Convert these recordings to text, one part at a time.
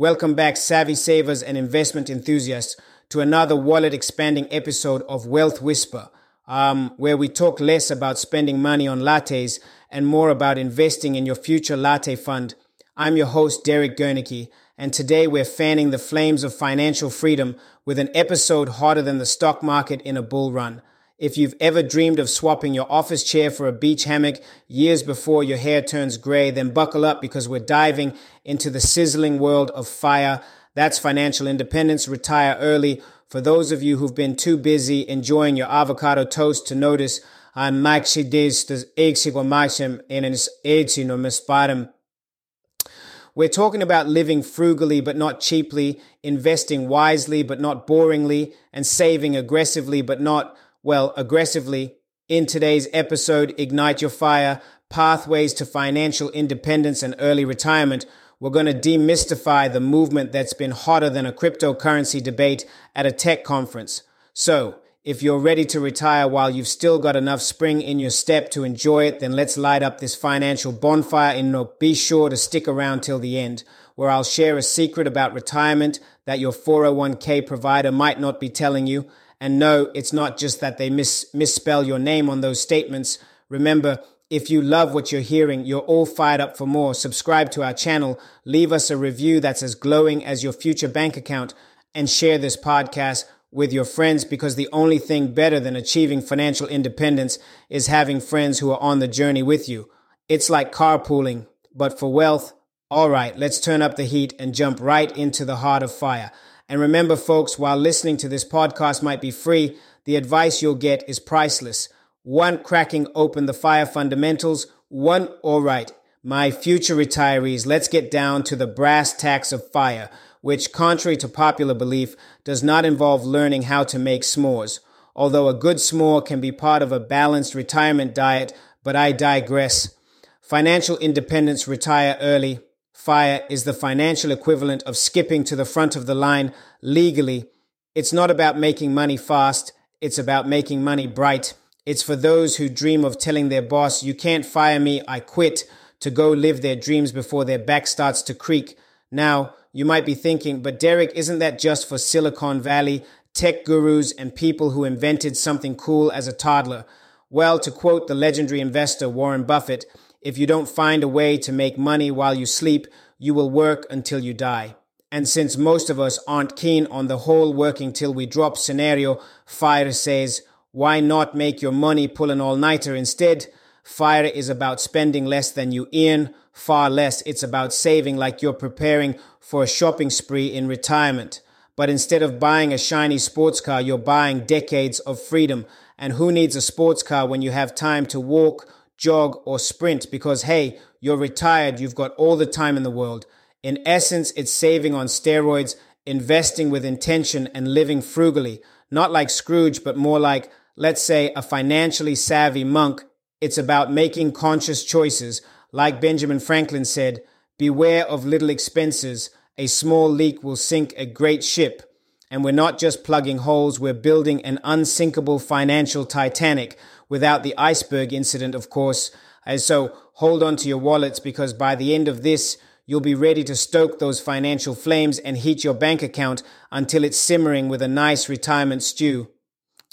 Welcome back, savvy savers and investment enthusiasts, to another wallet expanding episode of Wealth Whisper, um, where we talk less about spending money on lattes and more about investing in your future latte fund. I'm your host, Derek Gernicke, and today we're fanning the flames of financial freedom with an episode hotter than the stock market in a bull run. If you've ever dreamed of swapping your office chair for a beach hammock years before your hair turns gray, then buckle up because we're diving into the sizzling world of fire. That's financial independence. Retire early. For those of you who've been too busy enjoying your avocado toast to notice, I'm maxi des exig maxim in its no misparim. We're talking about living frugally but not cheaply, investing wisely but not boringly, and saving aggressively but not well, aggressively in today's episode, Ignite Your Fire Pathways to Financial Independence and Early Retirement. We're going to demystify the movement that's been hotter than a cryptocurrency debate at a tech conference. So, if you're ready to retire while you've still got enough spring in your step to enjoy it, then let's light up this financial bonfire and be sure to stick around till the end, where I'll share a secret about retirement that your 401k provider might not be telling you and no, it's not just that they mis- misspell your name on those statements. Remember, if you love what you're hearing, you're all fired up for more. Subscribe to our channel, leave us a review that's as glowing as your future bank account, and share this podcast with your friends because the only thing better than achieving financial independence is having friends who are on the journey with you. It's like carpooling, but for wealth. All right, let's turn up the heat and jump right into the heart of fire. And remember, folks, while listening to this podcast might be free, the advice you'll get is priceless. One, cracking open the fire fundamentals. One, all right, my future retirees, let's get down to the brass tacks of fire, which, contrary to popular belief, does not involve learning how to make s'mores. Although a good s'more can be part of a balanced retirement diet, but I digress. Financial independence, retire early. FIRE is the financial equivalent of skipping to the front of the line legally. It's not about making money fast, it's about making money bright. It's for those who dream of telling their boss, You can't fire me, I quit, to go live their dreams before their back starts to creak. Now, you might be thinking, but Derek, isn't that just for Silicon Valley, tech gurus, and people who invented something cool as a toddler? Well, to quote the legendary investor Warren Buffett, if you don't find a way to make money while you sleep, you will work until you die. And since most of us aren't keen on the whole working till we drop scenario, FIRE says, why not make your money pull an all-nighter instead? FIRE is about spending less than you earn, far less. It's about saving like you're preparing for a shopping spree in retirement. But instead of buying a shiny sports car, you're buying decades of freedom. And who needs a sports car when you have time to walk, jog, or sprint because, hey, you're retired, you've got all the time in the world. In essence, it's saving on steroids, investing with intention, and living frugally. Not like Scrooge, but more like, let's say, a financially savvy monk. It's about making conscious choices. Like Benjamin Franklin said, beware of little expenses. A small leak will sink a great ship. And we're not just plugging holes, we're building an unsinkable financial Titanic without the iceberg incident, of course. And so hold on to your wallets because by the end of this, you'll be ready to stoke those financial flames and heat your bank account until it's simmering with a nice retirement stew.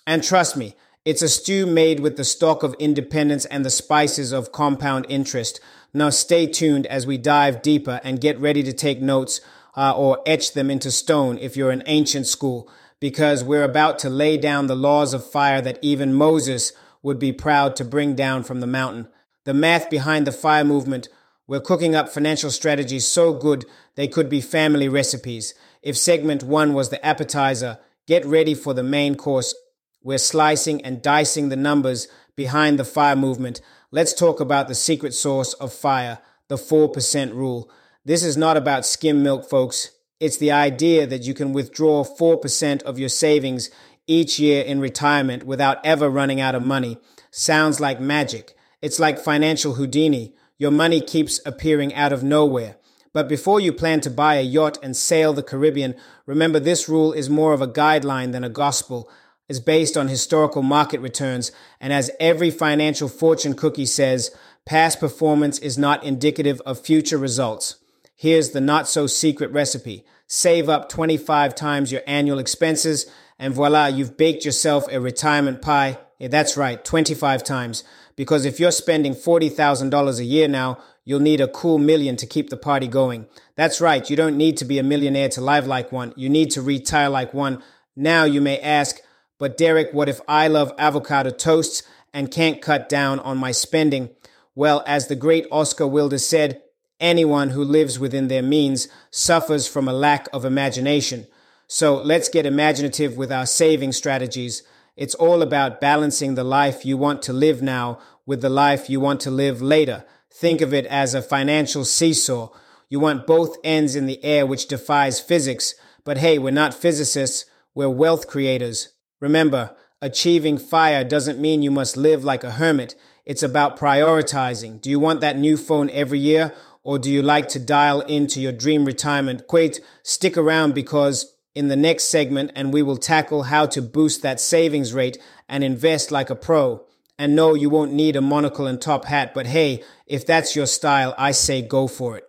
And trust me, it's a stew made with the stock of independence and the spices of compound interest. Now stay tuned as we dive deeper and get ready to take notes uh, or etch them into stone if you're an ancient school, because we're about to lay down the laws of fire that even Moses would be proud to bring down from the mountain. The math behind the fire movement, we're cooking up financial strategies so good they could be family recipes. If segment one was the appetizer, get ready for the main course. We're slicing and dicing the numbers behind the fire movement. Let's talk about the secret source of fire, the 4% rule. This is not about skim milk, folks. It's the idea that you can withdraw 4% of your savings each year in retirement without ever running out of money sounds like magic. It's like financial Houdini. Your money keeps appearing out of nowhere. But before you plan to buy a yacht and sail the Caribbean, remember this rule is more of a guideline than a gospel. It's based on historical market returns. And as every financial fortune cookie says, past performance is not indicative of future results. Here's the not so secret recipe. Save up 25 times your annual expenses and voila, you've baked yourself a retirement pie. Yeah, that's right, 25 times. Because if you're spending $40,000 a year now, you'll need a cool million to keep the party going. That's right, you don't need to be a millionaire to live like one. You need to retire like one. Now you may ask, but Derek, what if I love avocado toasts and can't cut down on my spending? Well, as the great Oscar Wilde said, anyone who lives within their means suffers from a lack of imagination. So let's get imaginative with our saving strategies. It's all about balancing the life you want to live now with the life you want to live later. Think of it as a financial seesaw. You want both ends in the air, which defies physics. But hey, we're not physicists, we're wealth creators. Remember, achieving fire doesn't mean you must live like a hermit. It's about prioritizing. Do you want that new phone every year? Or do you like to dial into your dream retirement? Wait, stick around because in the next segment and we will tackle how to boost that savings rate and invest like a pro. And no, you won't need a monocle and top hat, but hey, if that's your style, I say go for it.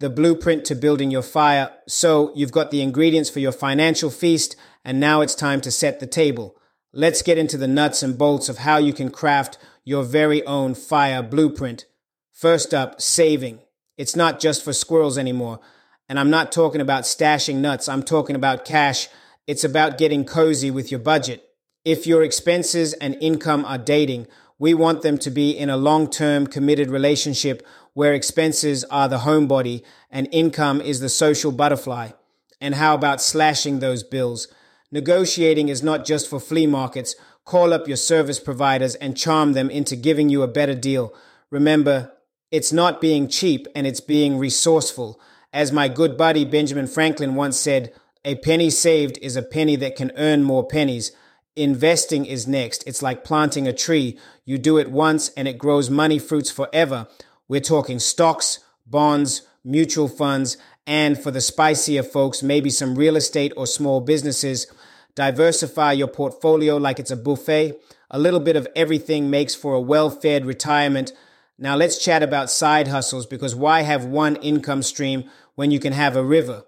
The blueprint to building your fire. So you've got the ingredients for your financial feast, and now it's time to set the table. Let's get into the nuts and bolts of how you can craft your very own fire blueprint. First up, saving. It's not just for squirrels anymore. And I'm not talking about stashing nuts. I'm talking about cash. It's about getting cozy with your budget. If your expenses and income are dating, we want them to be in a long-term committed relationship where expenses are the homebody and income is the social butterfly. And how about slashing those bills? Negotiating is not just for flea markets. Call up your service providers and charm them into giving you a better deal. Remember, it's not being cheap and it's being resourceful. As my good buddy Benjamin Franklin once said, a penny saved is a penny that can earn more pennies. Investing is next. It's like planting a tree. You do it once and it grows money fruits forever. We're talking stocks, bonds, mutual funds, and for the spicier folks, maybe some real estate or small businesses. Diversify your portfolio like it's a buffet. A little bit of everything makes for a well fed retirement now let's chat about side hustles because why have one income stream when you can have a river?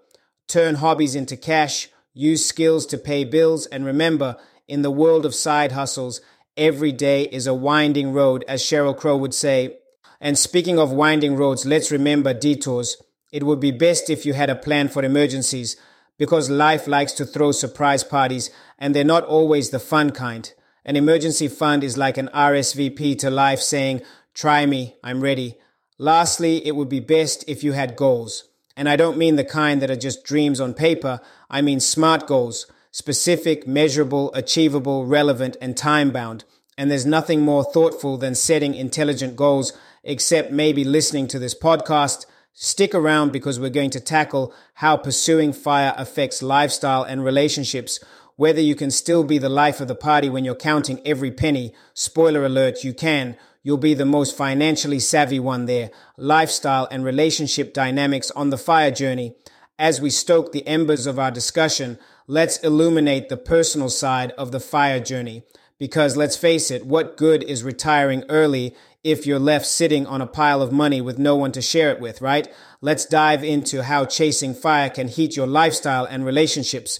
Turn hobbies into cash, use skills to pay bills, and remember, in the world of side hustles, every day is a winding road, as Sheryl Crow would say. And speaking of winding roads, let's remember detours. It would be best if you had a plan for emergencies because life likes to throw surprise parties and they're not always the fun kind. An emergency fund is like an RSVP to life saying, Try me, I'm ready. Lastly, it would be best if you had goals. And I don't mean the kind that are just dreams on paper, I mean smart goals, specific, measurable, achievable, relevant, and time bound. And there's nothing more thoughtful than setting intelligent goals, except maybe listening to this podcast. Stick around because we're going to tackle how pursuing fire affects lifestyle and relationships. Whether you can still be the life of the party when you're counting every penny. Spoiler alert, you can You'll be the most financially savvy one there. Lifestyle and relationship dynamics on the fire journey. As we stoke the embers of our discussion, let's illuminate the personal side of the fire journey. Because let's face it, what good is retiring early if you're left sitting on a pile of money with no one to share it with, right? Let's dive into how chasing fire can heat your lifestyle and relationships.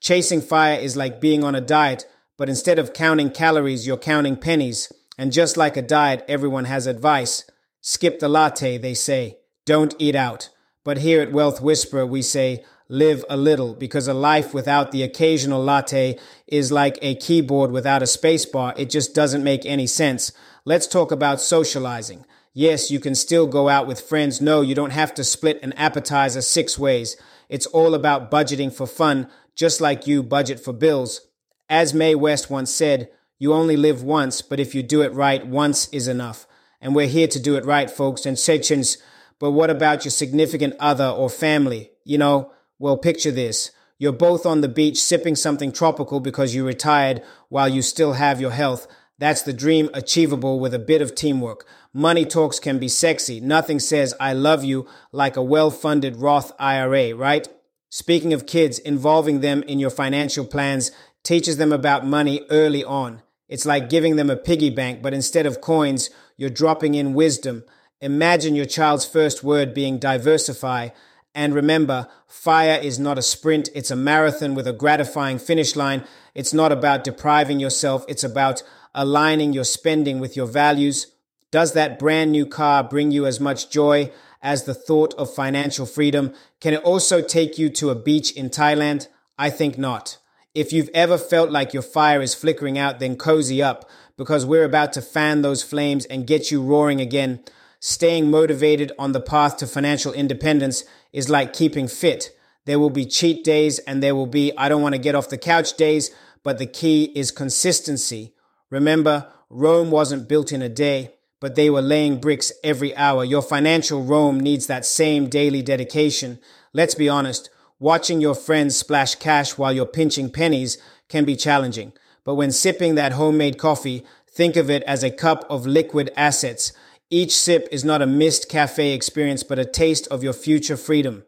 Chasing fire is like being on a diet, but instead of counting calories, you're counting pennies. And just like a diet, everyone has advice. Skip the latte, they say. Don't eat out. But here at Wealth Whisperer, we say, live a little, because a life without the occasional latte is like a keyboard without a spacebar. It just doesn't make any sense. Let's talk about socializing. Yes, you can still go out with friends. No, you don't have to split an appetizer six ways. It's all about budgeting for fun, just like you budget for bills. As Mae West once said, you only live once, but if you do it right, once is enough. And we're here to do it right, folks, and sections. But what about your significant other or family? You know, well, picture this. You're both on the beach sipping something tropical because you retired while you still have your health. That's the dream achievable with a bit of teamwork. Money talks can be sexy. Nothing says I love you like a well-funded Roth IRA, right? Speaking of kids, involving them in your financial plans teaches them about money early on. It's like giving them a piggy bank, but instead of coins, you're dropping in wisdom. Imagine your child's first word being diversify. And remember, fire is not a sprint, it's a marathon with a gratifying finish line. It's not about depriving yourself, it's about aligning your spending with your values. Does that brand new car bring you as much joy as the thought of financial freedom? Can it also take you to a beach in Thailand? I think not. If you've ever felt like your fire is flickering out, then cozy up because we're about to fan those flames and get you roaring again. Staying motivated on the path to financial independence is like keeping fit. There will be cheat days and there will be I don't want to get off the couch days, but the key is consistency. Remember, Rome wasn't built in a day but they were laying bricks every hour. Your financial Rome needs that same daily dedication. Let's be honest, watching your friends splash cash while you're pinching pennies can be challenging. But when sipping that homemade coffee, think of it as a cup of liquid assets. Each sip is not a missed cafe experience, but a taste of your future freedom.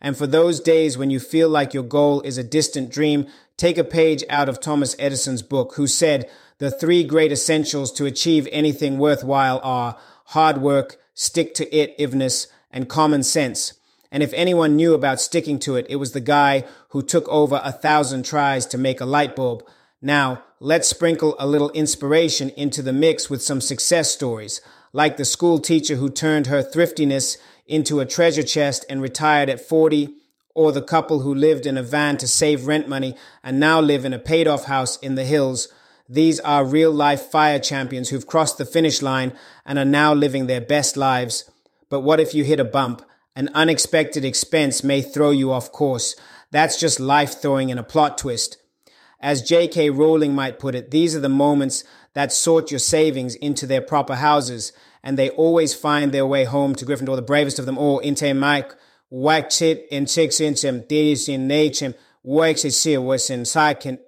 And for those days when you feel like your goal is a distant dream, take a page out of Thomas Edison's book, who said, the three great essentials to achieve anything worthwhile are hard work, stick to itiveness, and common sense. And if anyone knew about sticking to it, it was the guy who took over a thousand tries to make a light bulb. Now, let's sprinkle a little inspiration into the mix with some success stories, like the school teacher who turned her thriftiness into a treasure chest and retired at 40, or the couple who lived in a van to save rent money and now live in a paid off house in the hills these are real life fire champions who've crossed the finish line and are now living their best lives. But what if you hit a bump? An unexpected expense may throw you off course. That's just life throwing in a plot twist. As J.K. Rowling might put it, these are the moments that sort your savings into their proper houses, and they always find their way home to Gryffindor, the bravest of them all. Inte Mike, Waxit, in Chicks Inchem, Didis in Nachem, Waxit was in Saikin,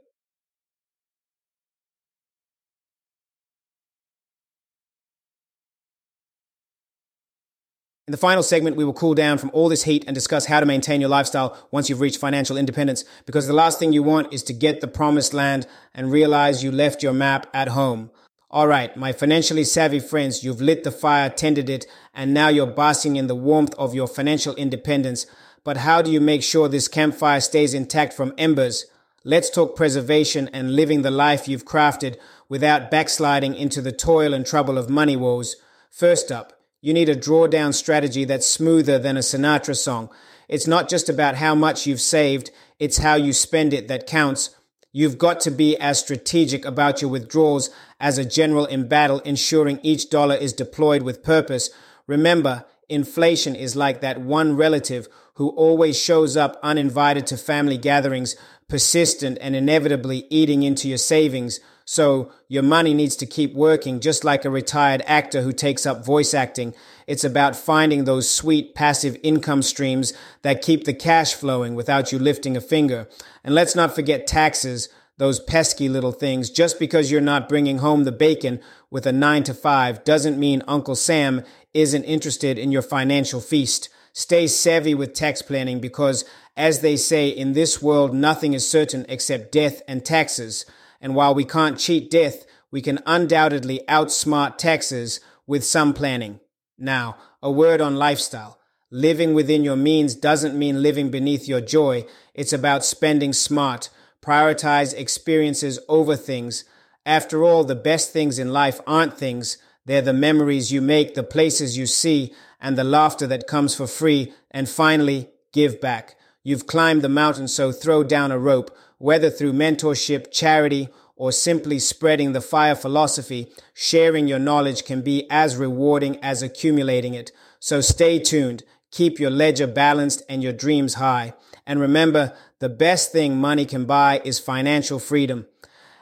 In the final segment, we will cool down from all this heat and discuss how to maintain your lifestyle once you've reached financial independence. Because the last thing you want is to get the promised land and realize you left your map at home. All right, my financially savvy friends, you've lit the fire, tended it, and now you're basking in the warmth of your financial independence. But how do you make sure this campfire stays intact from embers? Let's talk preservation and living the life you've crafted without backsliding into the toil and trouble of money woes. First up, you need a drawdown strategy that's smoother than a Sinatra song. It's not just about how much you've saved, it's how you spend it that counts. You've got to be as strategic about your withdrawals as a general in battle, ensuring each dollar is deployed with purpose. Remember, inflation is like that one relative who always shows up uninvited to family gatherings, persistent and inevitably eating into your savings. So your money needs to keep working, just like a retired actor who takes up voice acting. It's about finding those sweet passive income streams that keep the cash flowing without you lifting a finger. And let's not forget taxes, those pesky little things. Just because you're not bringing home the bacon with a nine to five doesn't mean Uncle Sam isn't interested in your financial feast. Stay savvy with tax planning because, as they say, in this world, nothing is certain except death and taxes. And while we can't cheat death, we can undoubtedly outsmart taxes with some planning. Now, a word on lifestyle. Living within your means doesn't mean living beneath your joy. It's about spending smart. Prioritize experiences over things. After all, the best things in life aren't things. They're the memories you make, the places you see, and the laughter that comes for free. And finally, give back. You've climbed the mountain, so throw down a rope whether through mentorship, charity, or simply spreading the fire philosophy, sharing your knowledge can be as rewarding as accumulating it. So stay tuned, keep your ledger balanced and your dreams high. And remember, the best thing money can buy is financial freedom.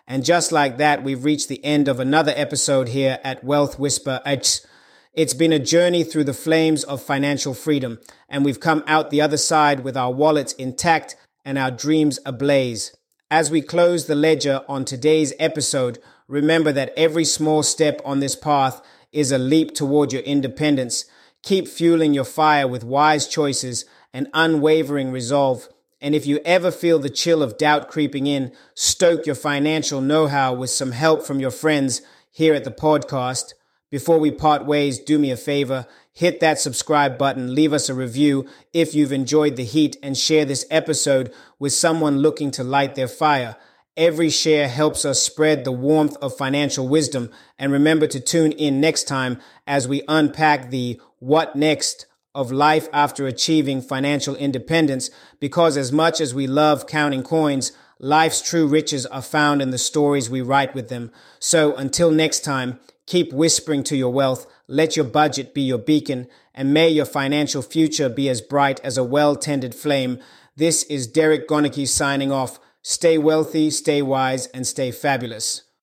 And just like that, we've reached the end of another episode here at Wealth Whisper. It's been a journey through the flames of financial freedom, and we've come out the other side with our wallets intact and our dreams ablaze. As we close the ledger on today's episode, remember that every small step on this path is a leap toward your independence. Keep fueling your fire with wise choices and unwavering resolve. And if you ever feel the chill of doubt creeping in, stoke your financial know how with some help from your friends here at the podcast. Before we part ways, do me a favor, hit that subscribe button, leave us a review if you've enjoyed the heat, and share this episode with someone looking to light their fire. Every share helps us spread the warmth of financial wisdom. And remember to tune in next time as we unpack the what next of life after achieving financial independence. Because as much as we love counting coins, life's true riches are found in the stories we write with them. So until next time, keep whispering to your wealth. Let your budget be your beacon and may your financial future be as bright as a well tended flame. This is Derek Gonicky signing off. Stay wealthy, stay wise, and stay fabulous.